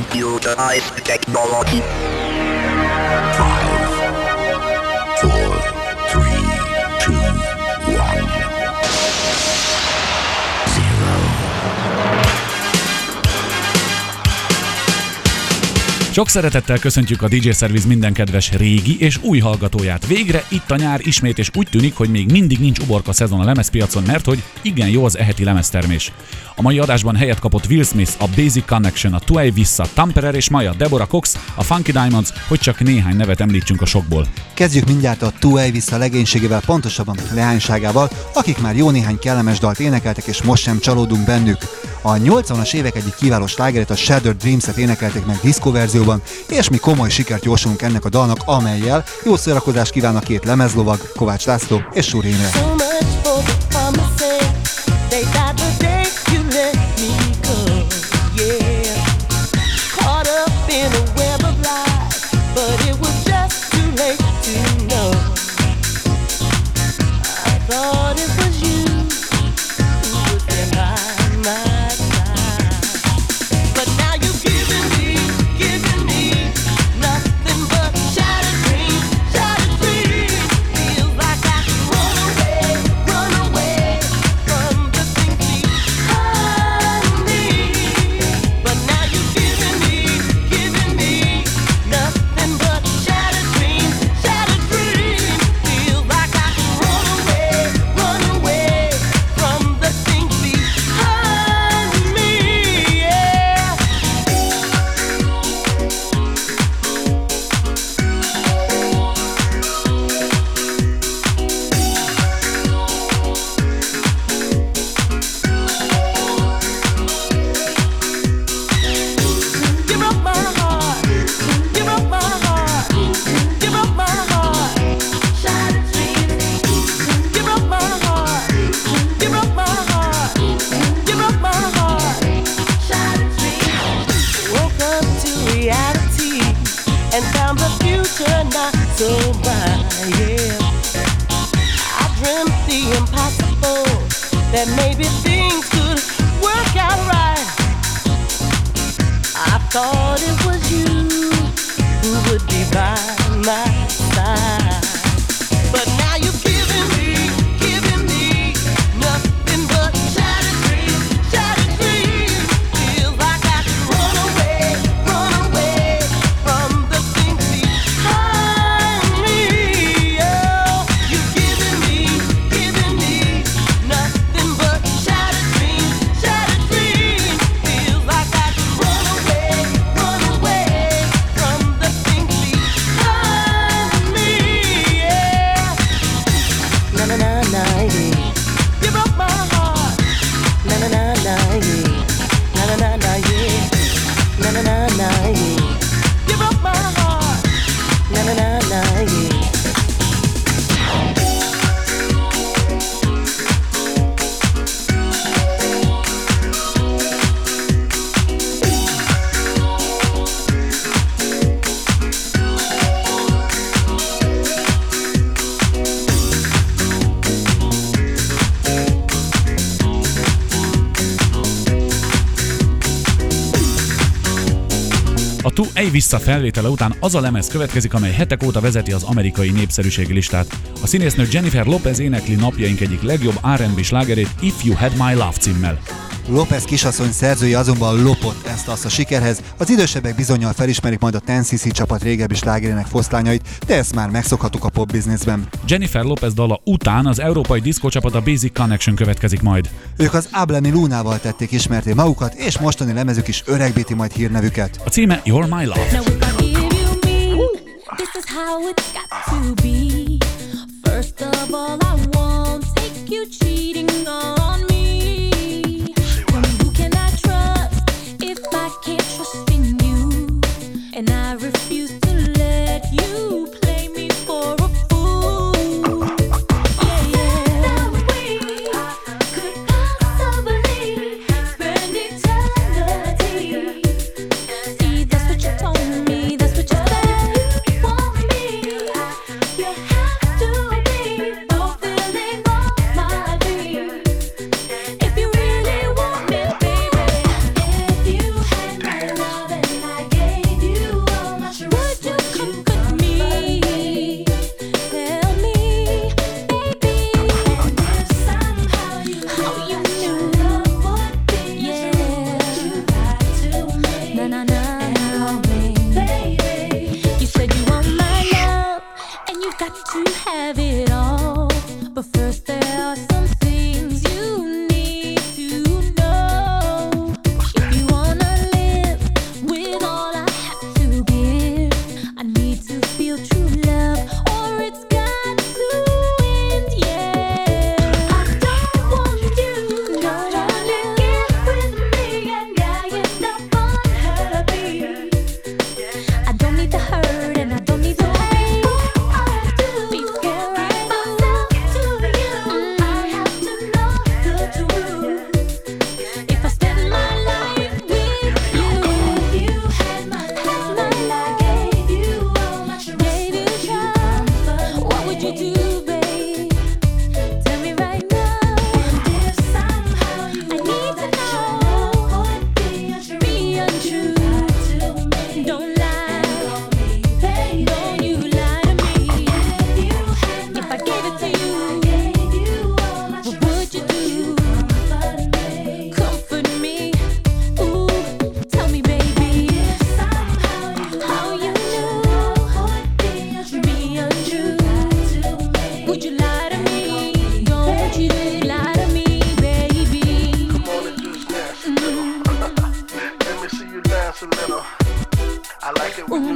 computerized technology. Sok szeretettel köszöntjük a DJ Service minden kedves régi és új hallgatóját. Végre itt a nyár ismét, és úgy tűnik, hogy még mindig nincs uborka szezon a lemezpiacon, mert hogy igen jó az eheti lemeztermés. A mai adásban helyet kapott Will Smith, a Basic Connection, a Tuay Vissa, Tamperer és Maja, Deborah Cox, a Funky Diamonds, hogy csak néhány nevet említsünk a sokból. Kezdjük mindjárt a Tuay vissza legénységével, pontosabban leányságával, akik már jó néhány kellemes dalt énekeltek, és most sem csalódunk bennük. A 80-as évek egyik kiváló slágerét, a Shattered Dreams-et énekelték meg diszkó verzióban, és mi komoly sikert jósolunk ennek a dalnak, amelyel jó szórakozást kíván a két lemezlovag, Kovács László és Súr. So future not bright. Yeah. I dreamt the impossible that maybe things could work out right. I thought it was you who would be by my side. Vissza felvétele után az a lemez következik, amely hetek óta vezeti az amerikai népszerűségi listát. A színésznő Jennifer Lopez énekli napjaink egyik legjobb R&B slágerét If You Had My Love címmel. López kisasszony szerzője azonban lopott ezt azt a sikerhez, az idősebbek bizonyal felismerik majd a Tennessee csapat régebbi slágerének foszlányait, de ezt már megszokhattuk a pop. Jennifer Lopez dala után az európai diszkócsapat a Basic Connection következik majd. Ők az Ablemi Lunával tették ismerté magukat, és mostani lemezük is öregbíti majd hírnevüket. A címe You're My Love. Now if I give you me, this is how it's got to be. And I refuse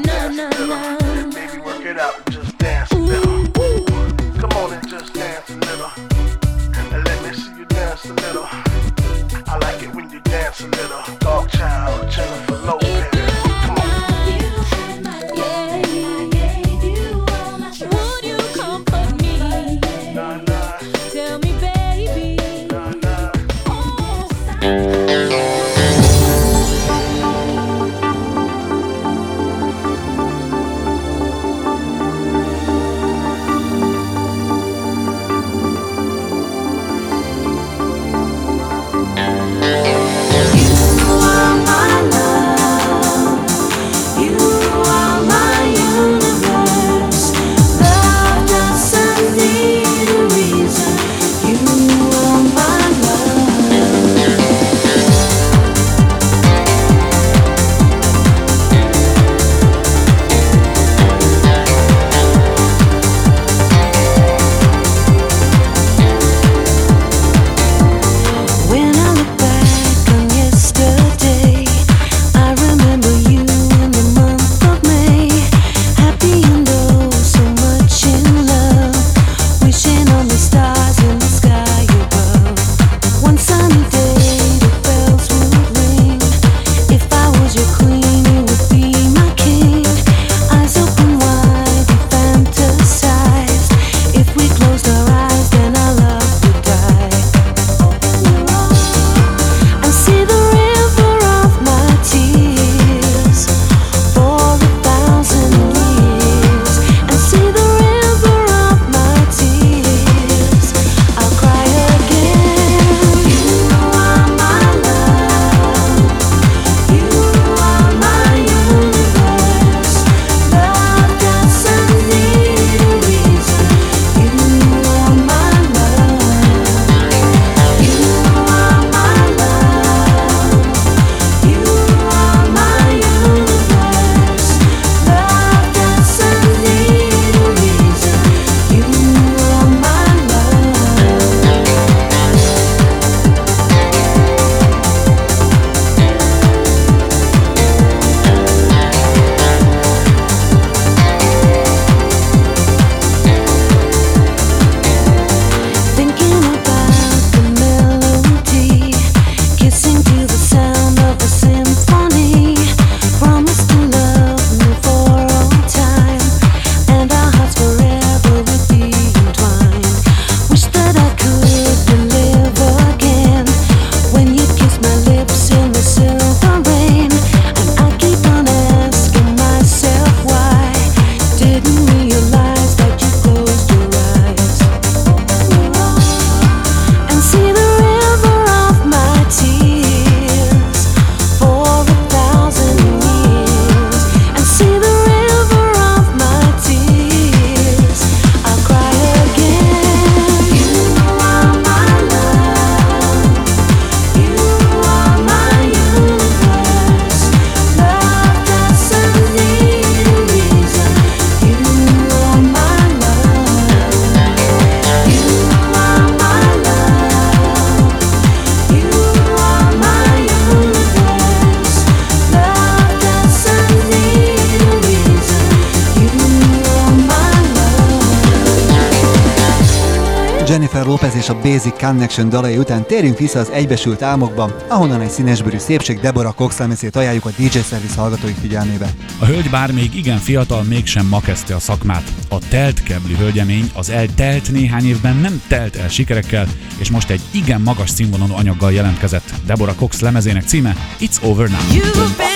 dance. Baby, work it out and just dance a little. Come on and just dance a little. Dog child, Jennifer Lopez. Connection dalai után térjünk vissza az egybesült álmokban, ahonnan egy színesbőrű szépség Deborah Cox lemezét ajánljuk a DJ Service hallgatói figyelmébe. A hölgy bár még igen fiatal, mégsem ma kezdte a szakmát. A telt keblű hölgyemény az eltelt néhány évben nem telt el sikerekkel, és most egy igen magas színvonalú anyaggal jelentkezett. Deborah Cox lemezének címe It's Over Now. You've been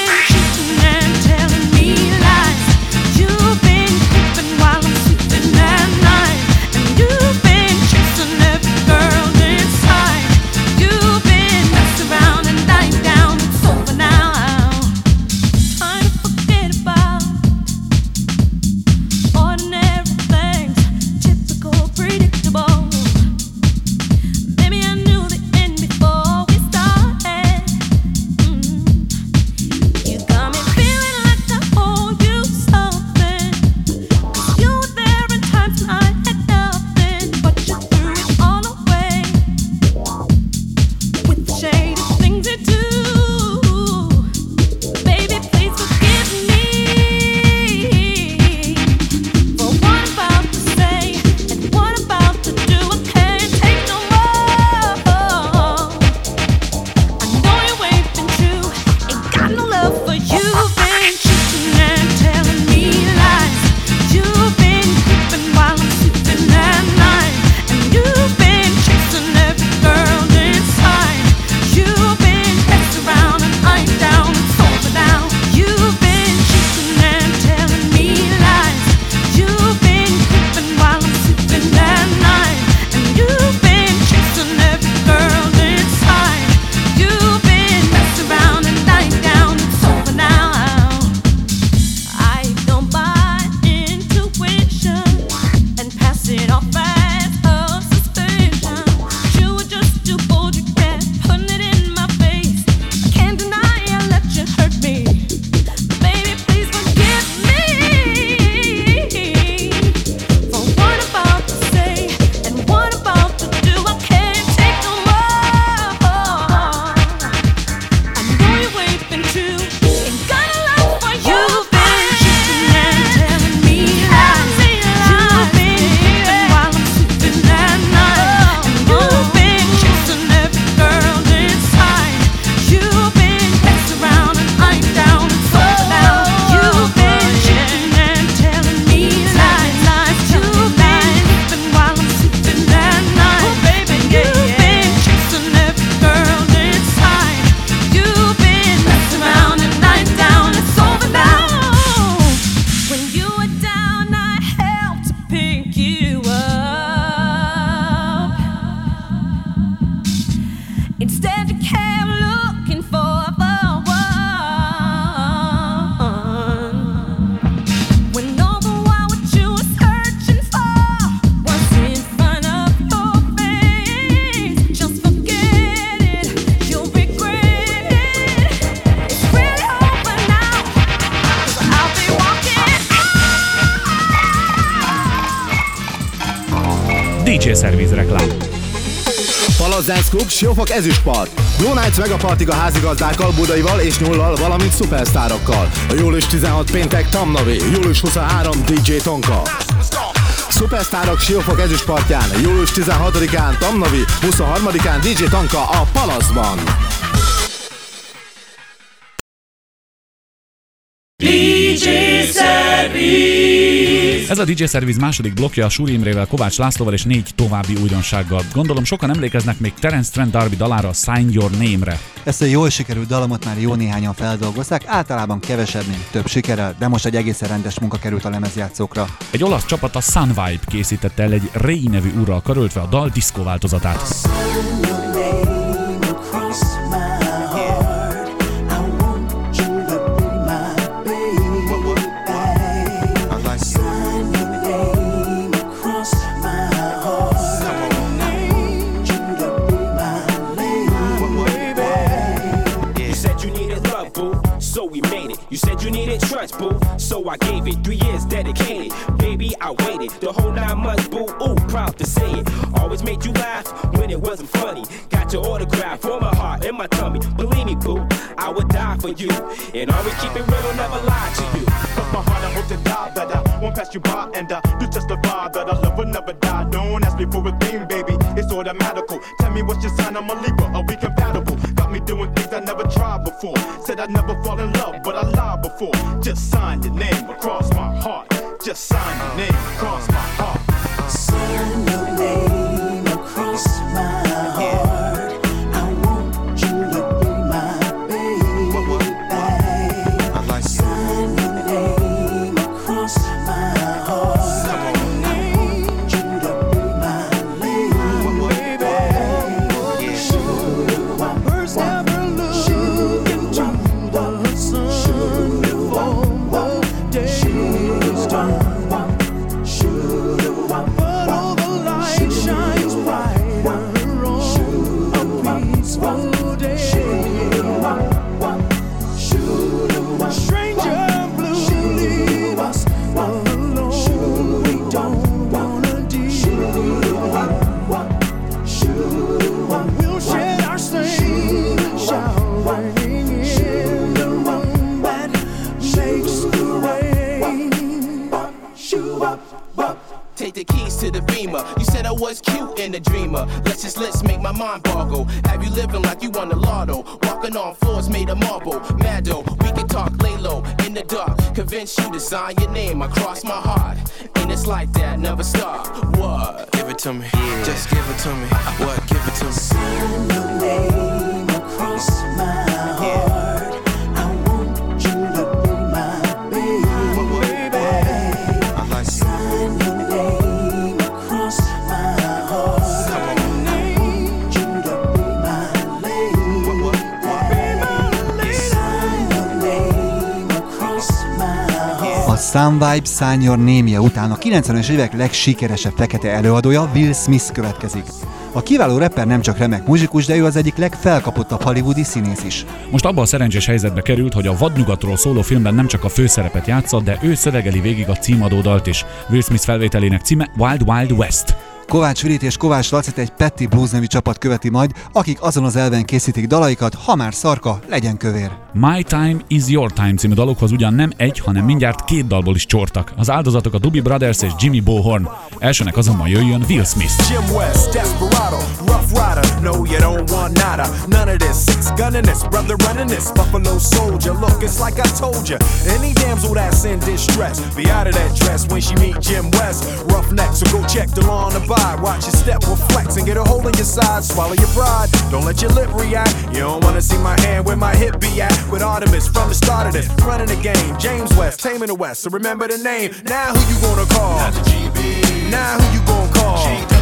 Club, Siófok ezüstpart. Blue Nights megapartig a házigazdákkal, Budaival és Nyullal, valamint szupersztárokkal. A július 16 péntek Tamnavi, július 23 DJ Tonka. Szupersztárok Siófok ezüstpartján, július 16-án Tamnavi, 23-án DJ Tonka a Palaszban. Ez a DJ Service második blokja a Suri Imrével, Kovács Lászlóval és négy további újdonsággal. Gondolom sokan emlékeznek még Terence Trent Darby dalára Sign Your Name-re. Ezt a jól sikerült dalomot már jó néhányan feldolgozták, általában kevesebb, mint több sikerrel, de most egy egészen rendes munka került a lemezjátszókra. Egy olasz csapat a Sun Vibe készítette el egy Ray nevű úrral karöltve a dal diszkó változatát. I gave it. Three years dedicated, baby, I waited the whole nine months, boo. Ooh, proud to say it. Always made you laugh when it wasn't funny. Got your autograph for my heart and my tummy. Believe me, boo, I would die for you, and always keep it real, never lie to you. From my heart, I hope to die that I won't pass you by and I do testify that our love will never die. Don't ask me for a thing, baby. It's automatical. Tell me what's your sign, I'm a Libra. Are we compatible? Doing things I never tried before. Said I'd never fall in love, but I lied before. Just sign your name across my heart. Just sign your name across my heart. Name után a 90-es évek legsikeresebb fekete előadója Will Smith következik. A kiváló rapper nem csak remek muzsikus, de ő az egyik legfelkapottabb hollywoodi színész is. Most abban a szerencsés helyzetbe került, hogy a vadnyugatról szóló filmben nem csak a főszerepet játszott, de ő szövegeli végig a címadó dalt is. Will Smith felvételének címe Wild Wild West. Kovács Virit és Kovács Lacit egy Petty Blues nevű csapat követi majd, akik azon az elven készítik dalaikat, ha már szarka, legyen kövér. My Time is Your Time című dalokhoz ugyan nem egy, hanem mindjárt két dalból is csortak. Az áldozatok a Doobie Brothers és Jimmy Bohorn. Elsőnek azonban jöjjön Will Smith. Jim West, Desperado, Rough Rider. No, you don't want nada. None of this. Gunning this, brother running this. Buffalo soldier. Look, it's like I told you. Any damsel that's in distress, be out of that dress when she meet Jim West. Roughneck, so go check the law on the bike. Watch your step will flex and get a hole in your side. Swallow your pride. Don't let your lip react. You don't wanna see my hand where my hip be at. With Artemis from the start of this, running the game. James West, taming the West. So remember the name. Now who you gonna call? Not the GB. Now who you gonna call?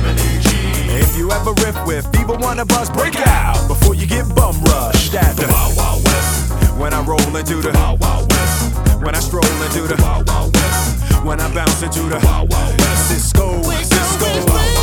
You ever riff with people wanna bust, break out before you get bum rushed at the Wild Wild West. When I roll into the Wild Wild West. When I stroll into the Wild Wild West. When I bounce into the Wild Wild West. Cisco, Cisco.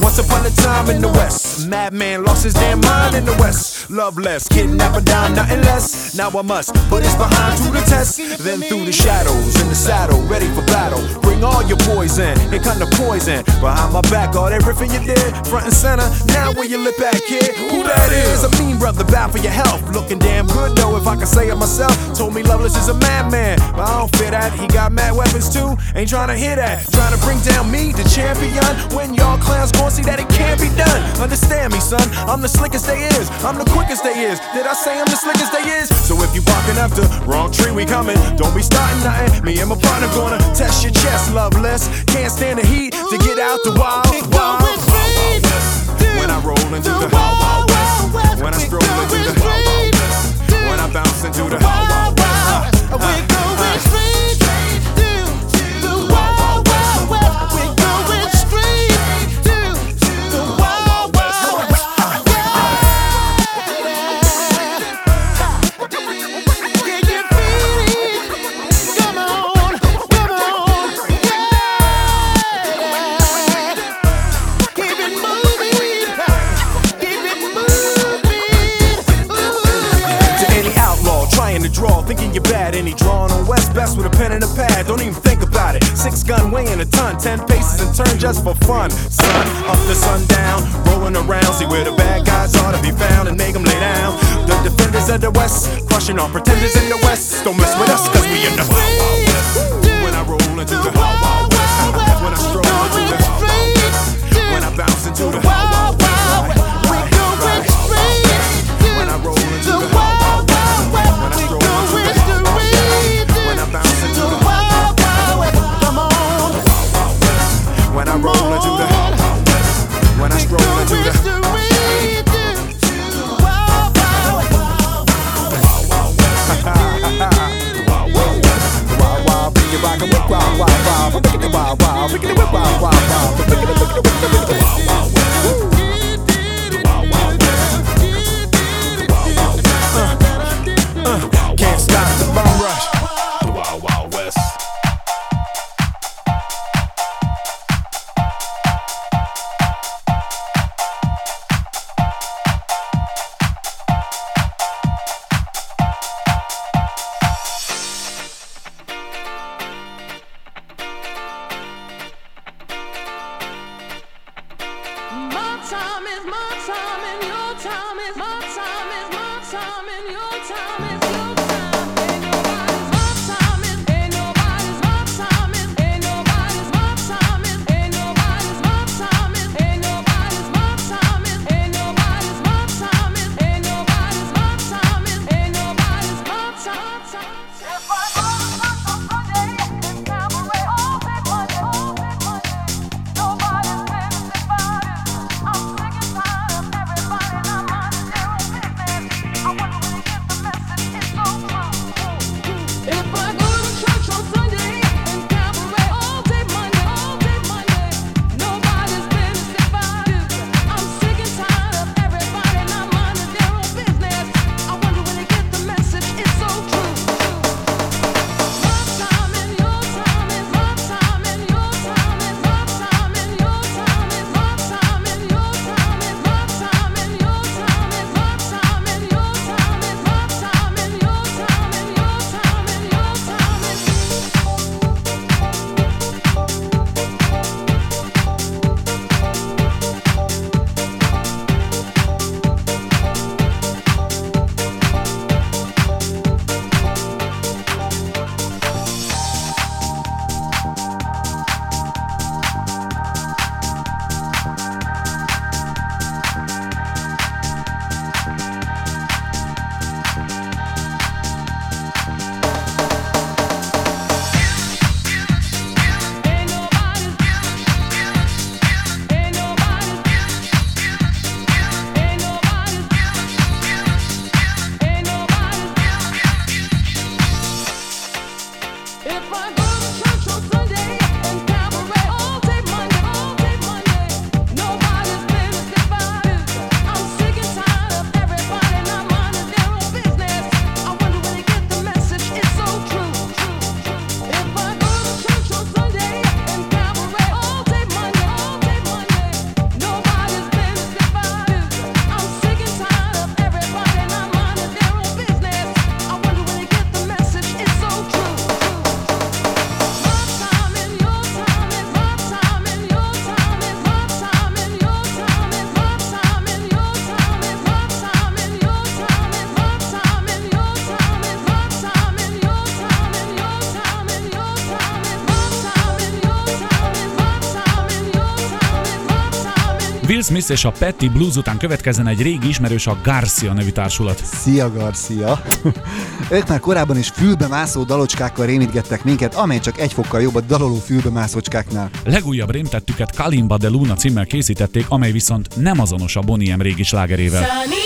Once upon a time in the West, madman lost his damn mind in the West. Loveless, kidnapper down, nothing less. Now I must put his behind to the test. Then through the shadows, in the saddle, ready for battle. Bring all your poison, here come the poison. Behind my back, all that you did, front and center. Now where you lip at, kid? Who that is? A mean brother, bad for your health. Looking damn good though, if I can say it myself. Told me Loveless is a madman, but I don't fear that. He got mad weapons too. Ain't trying to hear that. Trying to bring down me, the champion. When y'all clowns gon' see that it can't be done. Understand me, son. I'm the slickest they is. I'm the quickest they is. Did I say I'm the slickest they is? So if you barking up the wrong tree, we coming. Don't be starting nothing. Me and my partner gonna test your chest, loveless. Can't stand the heat to get out the wild, wild, wild, wild west. When I roll into the wild, wild west. When I stroll into the wild, wild west. When I bounce into the wild, wild west. Uh, uh, To a pad. Don't even think about it. Six gun weighing a ton, ten paces and turn just for fun. Sun up to sundown, rolling around. See where the bad guys are to be found and make them lay down. The defenders of the West, crushing all pretenders in the West. Don't mess with us, cause we in the Wild Wild West. When I roll into the Wild Wild West. When I stroll into the Wild Wild West. When I bounce into the Wild Wild West. When I roll into the Wild, pick it rock and whip, wild, wild, wild, pick it wild, wild, pick it whip, wild, wild, Smith és a Petty Blues után következzen egy régi ismerős, a Garcia nevű társulat. Szia Garcia! ők már korábban is fülbe mászó dalocskákkal rémítgettek minket, amely csak egy fokkal jobb a daloló fülbe mászocskáknál. Legújabb rémtettüket Kalimba de Luna címmel készítették, amely viszont nem azonos a Boniem régi slágerével. Sunny!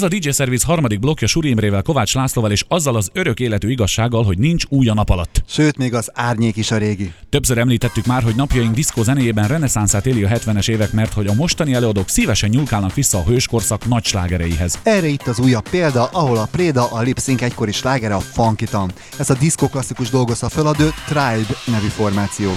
Ez a DJ Service harmadik blokja Suri Imrével, Kovács Lászlóval és azzal az örök életű igazsággal, hogy nincs új a nap alatt. Sőt, még az árnyék is a régi. Többször említettük már, hogy napjaink diszkó zenéjében reneszánszát éli a 70-es évek, mert hogy a mostani előadók szívesen nyúlkálnak vissza a hőskorszak nagy slágereihez. Erre itt az újabb példa, ahol a Préda, a Lipsync egykori slágere a Funkitan. Ez a diszkó klasszikus dolgozza fel a The Tribe nevű formáció.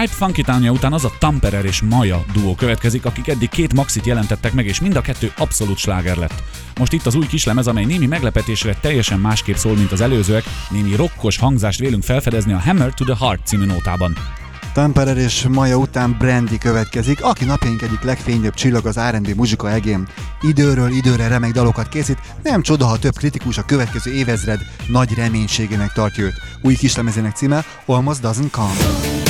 Tribe Funky Townja után az a Tamperer és Maya duó következik, akik eddig két maxit jelentettek meg, és mind a kettő abszolút sláger lett. Most itt az új kislemez, amely némi meglepetésre teljesen másképp szól, mint az előzőek, némi rokkos hangzást vélünk felfedezni a Hammer to the Heart című nótában. Tamperer és Maya után Brandy következik, aki napjaink egyik legfényebb csillag az R&B muzsika egén. Időről időre remek dalokat készít, nem csoda, ha több kritikus a következő évezred nagy reménységének tartja őt. Új kislemezének címe Almost Doesn't Come.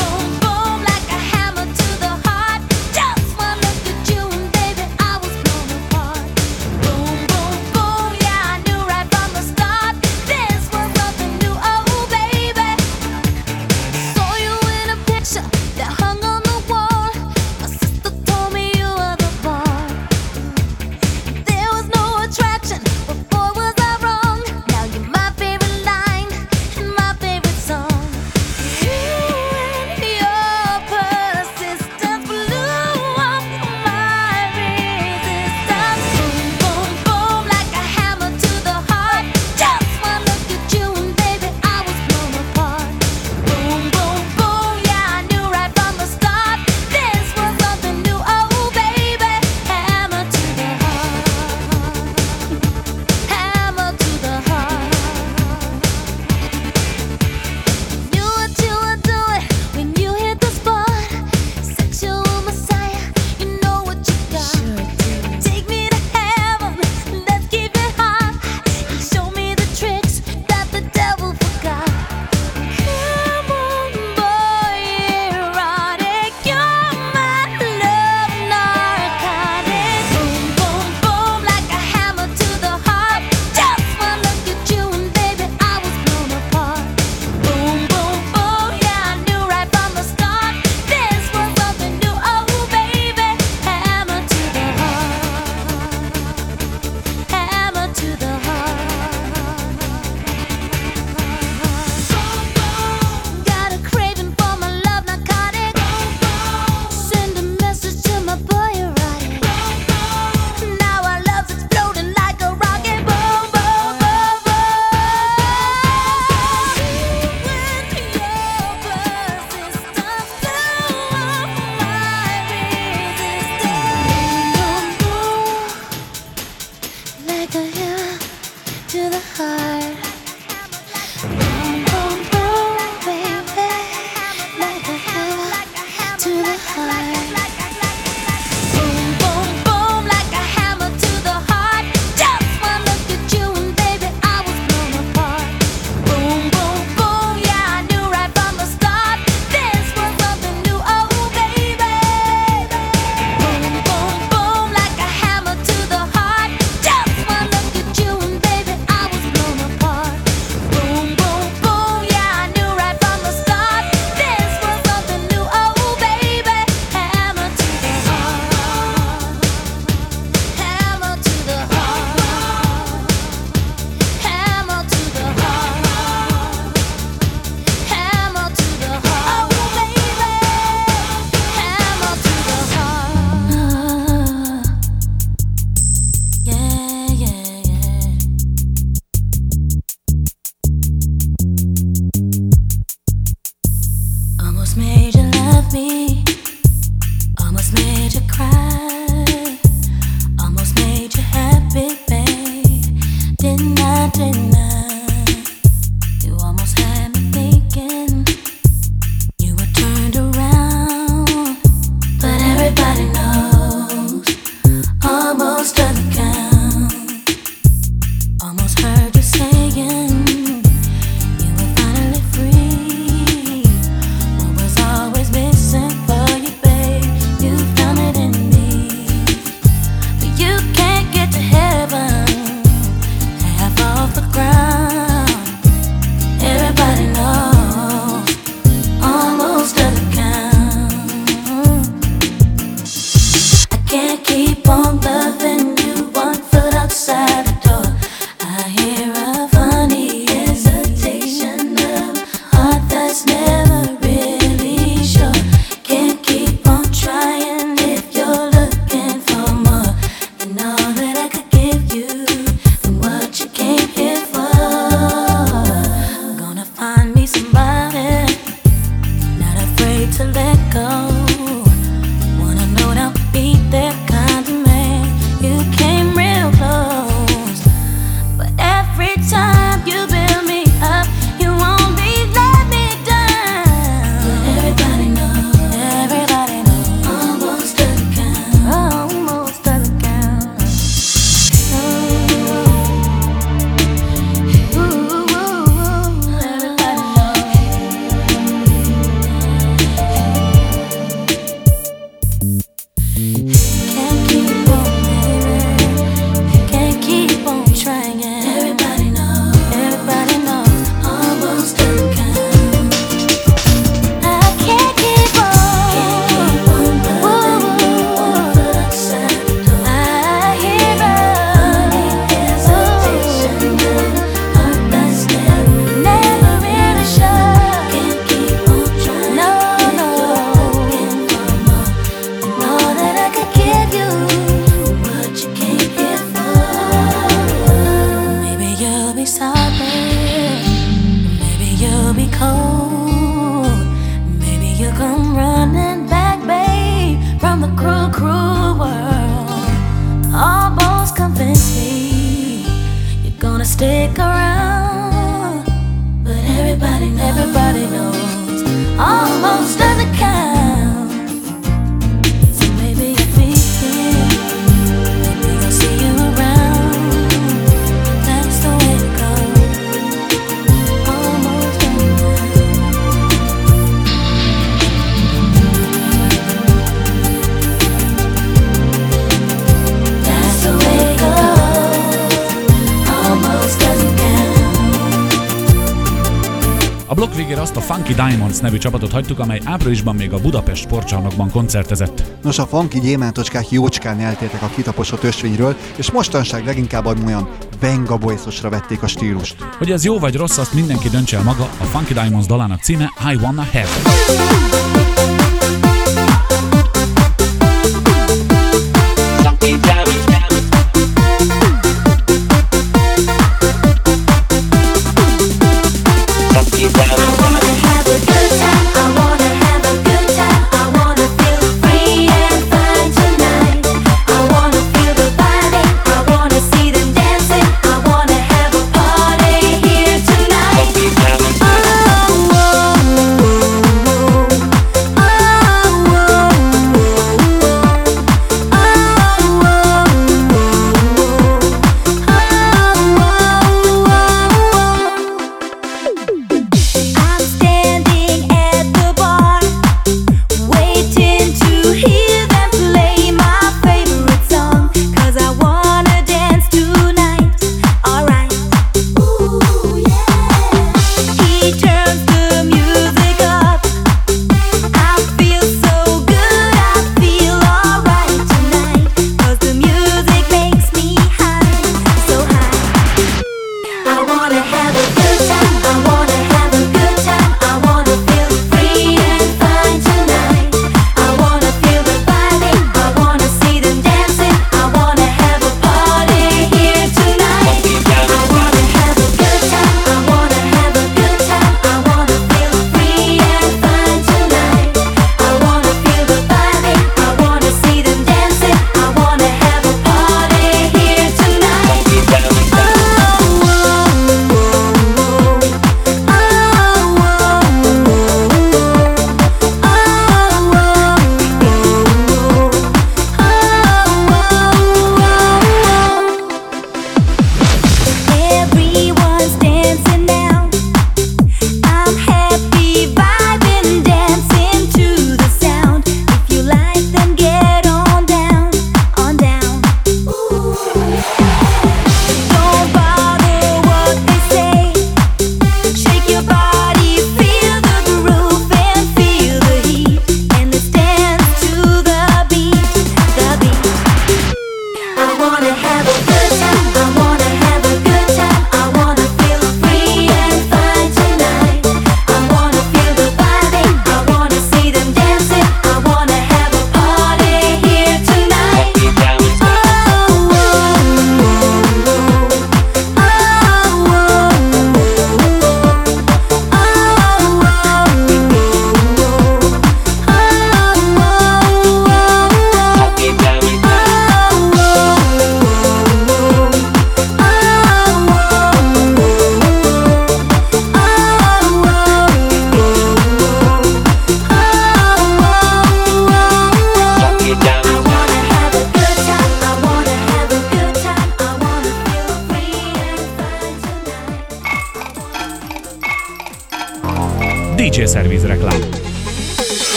blokk végére azt a Funky Diamonds nevű csapatot hagytuk, amely áprilisban még a Budapest sportcsarnokban koncertezett. Nos, a funky gyémántocskák jócskán eltértek a kitaposott ösvényről, és mostanság leginkább olyan Benga Boysosra vették a stílust. Hogy ez jó vagy rossz, azt mindenki döntse el maga, a Funky Diamonds dalának címe I Wanna Have.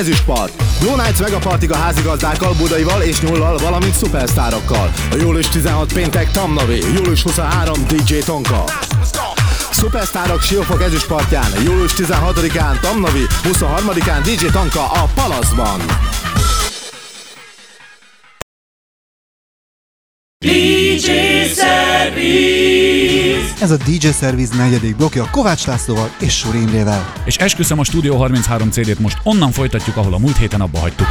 Ezüstpart. Blue Nights Megapartig a házigazdákkal, Budaival és Nyullal, valamint szupersztárokkal. A július 16 péntek Tamnavi, július 23 DJ Tonka. Szupersztárok Siófok ezüstpartján, július 16-án Tamnavi, 23-án DJ Tonka a Palaszban. Ez a DJ Service negyedik blokja Kovács Lászlóval és Suri Imrével. És esküszöm a Studio 33 CD-t most onnan folytatjuk, ahol a múlt héten abba hagytuk.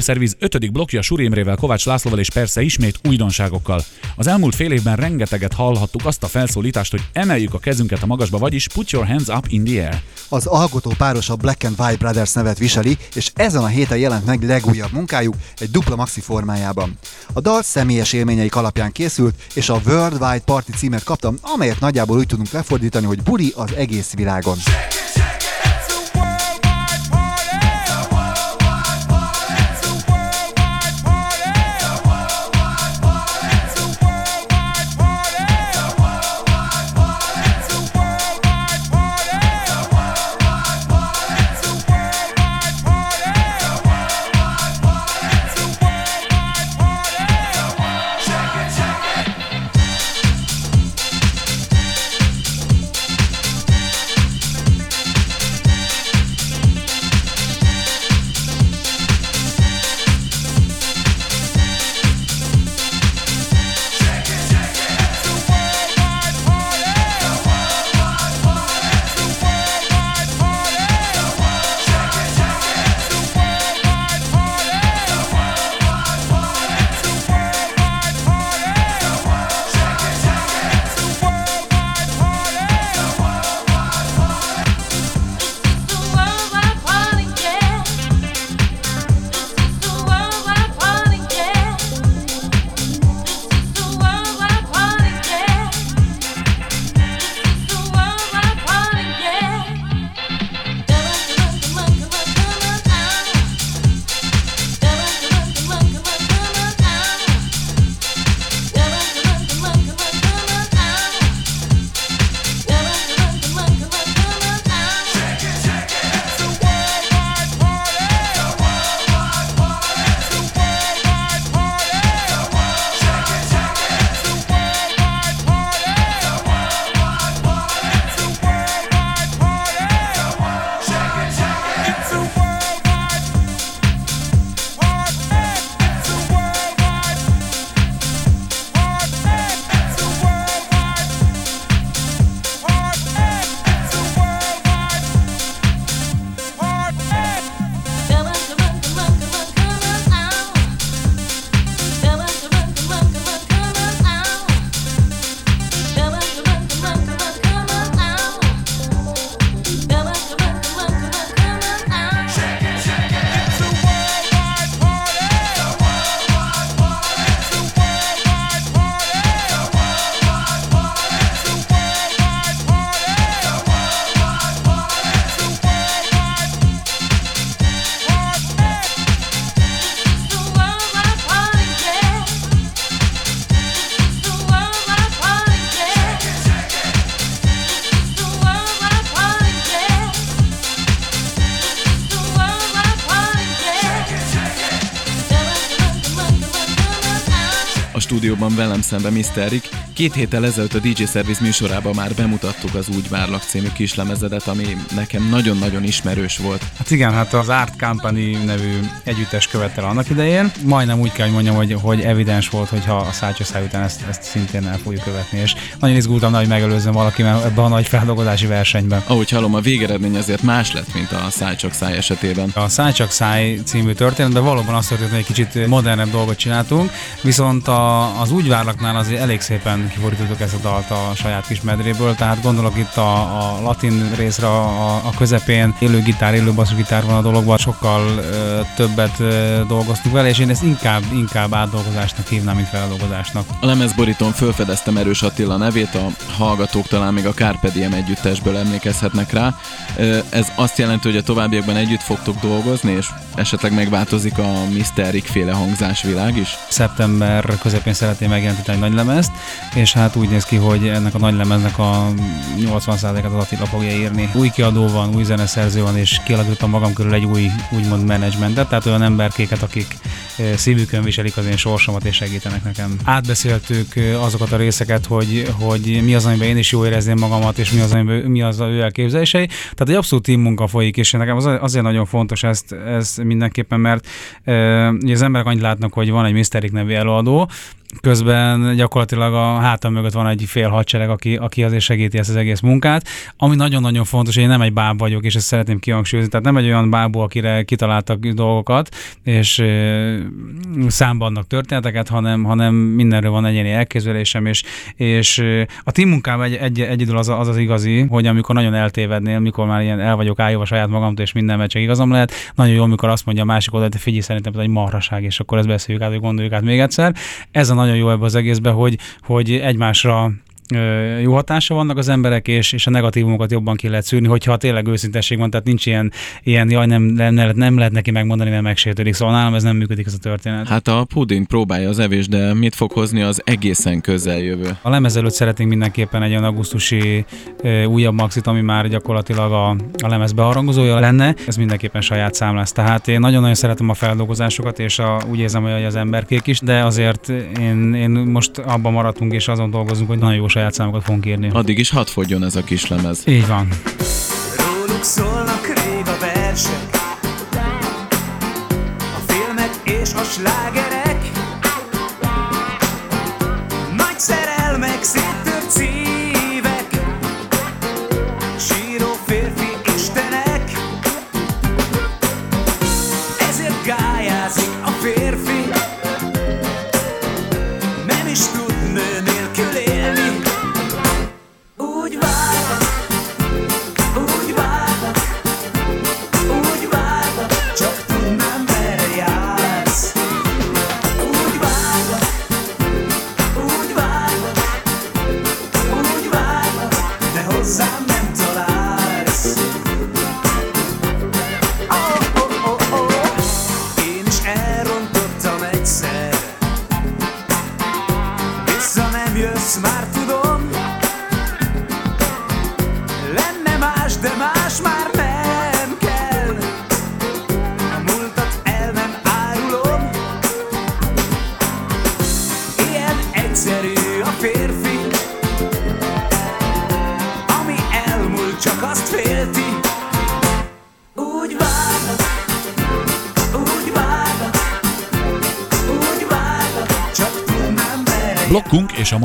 Service ötödik blokja Surémrével, Kovács Lászlóval és persze ismét újdonságokkal. Az elmúlt fél évben rengeteget hallhattuk azt a felszólítást, hogy emeljük a kezünket a magasba, vagyis put your hands up in the air. Az alkotó páros a Black and White Brothers nevet viseli, és ezen a héten jelent meg legújabb munkájuk egy dupla maxi formájában. A dal személyes élményeik alapján készült, és a Worldwide Party címet kaptam, amelyet nagyjából úgy tudunk lefordítani, hogy buli az egész világon. a stúdióban velem szembe Mr. Rick. Két héttel ezelőtt a DJ Service műsorában már bemutattuk az Úgy Várlak című kislemezedet, ami nekem nagyon-nagyon ismerős volt. Hát igen, hát az Art Company nevű együttes követte el annak idején. Majdnem úgy kell, hogy mondjam, hogy, hogy evidens volt, hogyha a szájtja száj után ezt, ezt szintén el fogjuk követni, és nagyon izgultam, hogy megelőzzem valaki ebben a nagy feldolgozási versenyben. Ahogy hallom, a végeredmény azért más lett, mint a Száj csak száj esetében. A Száj csak száj című történetben valóban azt történt, hogy egy kicsit modernebb dolgot csináltunk, viszont a, az úgy várlaknál azért elég szépen kifordítottuk ezt a dalt a saját kis medréből, tehát gondolok itt a, a latin részre a, a közepén, élő gitár, élő basszusgitár van a dologban, sokkal ö, többet ö, dolgoztuk vele, és én ezt inkább, inkább átdolgozásnak hívnám, mint feldolgozásnak. A lemezborítón felfedeztem Erős Attila nevét, a hallgatók talán még a Carpe Diem együttesből emlékezhetnek rá. Ez azt jelenti, hogy a továbbiakban együtt fogtok dolgozni, és esetleg megváltozik a Mr. Rick féle hangzásvilág is? Szeptember közepén szeretném megjelenteni egy nagy lemezt, és hát úgy néz ki, hogy ennek a nagy lemeznek a 80%-át az Attila fogja írni. Új kiadó van, új zeneszerző van, és kialakítottam magam körül egy új, úgymond menedzsmentet, tehát olyan emberkéket, akik szívükön viselik az én sorsomat és segítenek nekem. Átbeszéltük azokat a részeket, hogy, hogy mi az, amiben én is jól érezném magamat, és mi az, amiben, mi az a ő elképzelései. Tehát egy abszolút team munka folyik, és nekem az, azért nagyon fontos ezt, ez mindenképpen, mert e, az emberek annyit látnak, hogy van egy Mr. Nevű előadó, közben gyakorlatilag a hátam mögött van egy fél hadsereg, aki, aki azért segíti ezt az egész munkát, ami nagyon-nagyon fontos, hogy én nem egy báb vagyok, és ezt szeretném kihangsúlyozni, tehát nem egy olyan bábú, akire kitaláltak dolgokat, és számba adnak történeteket, hanem, hanem mindenről van egyéni elképzelésem, és, és a team munkám egy, egy, egyedül az, az az igazi, hogy amikor nagyon eltévednél, mikor már ilyen el vagyok állva saját magamtól, és minden meccsek igazam lehet, nagyon jó, amikor azt mondja a másik oldal, hogy figyelj, szerintem ez egy marhaság, és akkor ezt beszéljük át, hogy gondoljuk át még egyszer. Ez a nagyon jó ebbe az egészben, hogy, hogy egymásra jó hatása vannak az emberek, és, és a negatívumokat jobban ki lehet szűrni, hogyha tényleg őszintesség van, tehát nincs ilyen, ilyen jaj, nem, nem, nem, nem lehet neki megmondani, mert megsértődik. Szóval nálam ez nem működik ez a történet. Hát a puding próbálja az evés, de mit fog hozni az egészen közeljövő? A lemez előtt szeretnénk mindenképpen egy olyan augusztusi újabb maxit, ami már gyakorlatilag a, a lemez beharangozója lenne. Ez mindenképpen saját szám lesz. Tehát én nagyon-nagyon szeretem a feldolgozásokat, és a, úgy érzem, hogy az emberkék is, de azért én, én most abban maradtunk, és azon dolgozunk, hogy nagyon jó saját számokat fogunk írni. Addig is hadd fogjon ez a kis lemez. Így van. Róluk szólnak rég a versek A filmek és a slágerek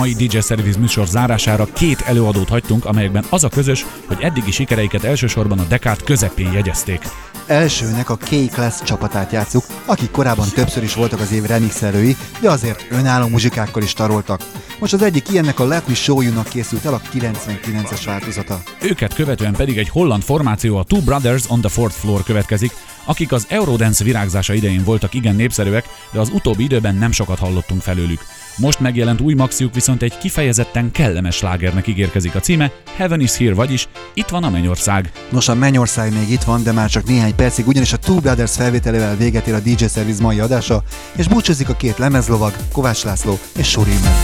mai DJ Service műsor zárására két előadót hagytunk, amelyekben az a közös, hogy eddigi sikereiket elsősorban a dekád közepén jegyezték. Elsőnek a K-Class csapatát játszuk, akik korábban többször is voltak az év remixelői, de azért önálló muzsikákkal is taroltak. Most az egyik ilyennek a Let Me Show You-nak készült el a 99-es változata. Őket követően pedig egy holland formáció, a Two Brothers on the Fourth Floor következik, akik az Eurodance virágzása idején voltak igen népszerűek, de az utóbbi időben nem sokat hallottunk felőlük. Most megjelent új maxiuk viszont egy kifejezetten kellemes slágernek ígérkezik a címe, Heaven is Here, vagyis itt van a mennyország. Nos, a Mennyország még itt van, de már csak néhány percig, ugyanis a Two Brothers felvételével véget ér a DJ Service mai adása, és búcsúzik a két lemezlovag, Kovács László és Surimmel.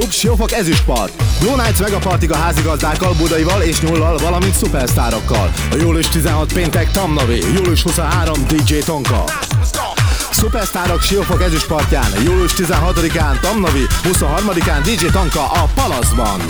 Klub, Siófok Ezüstpart. Blue Nights megapartig a házigazdákkal, budaival és nyullal, valamint szupersztárokkal. A július 16 péntek Tamnavi, július 23 DJ Tonka. Szupersztárok Siófok ezüstpartján, július 16-án Tamnavi, 23-án DJ Tonka a Palaszban.